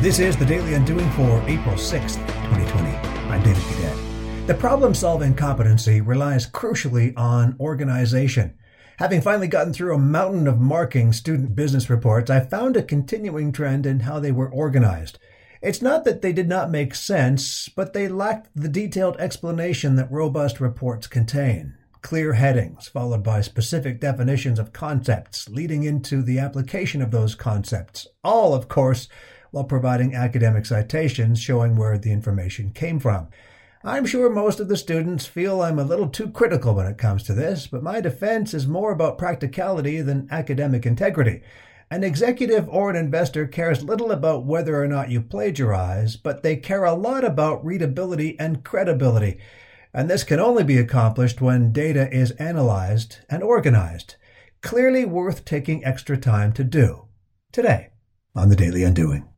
This is the Daily Undoing for April 6th, 2020. I'm David Cadet. The problem solving competency relies crucially on organization. Having finally gotten through a mountain of marking student business reports, I found a continuing trend in how they were organized. It's not that they did not make sense, but they lacked the detailed explanation that robust reports contain. Clear headings, followed by specific definitions of concepts, leading into the application of those concepts. All, of course, while providing academic citations showing where the information came from. I'm sure most of the students feel I'm a little too critical when it comes to this, but my defense is more about practicality than academic integrity. An executive or an investor cares little about whether or not you plagiarize, but they care a lot about readability and credibility. And this can only be accomplished when data is analyzed and organized. Clearly worth taking extra time to do. Today on the Daily Undoing.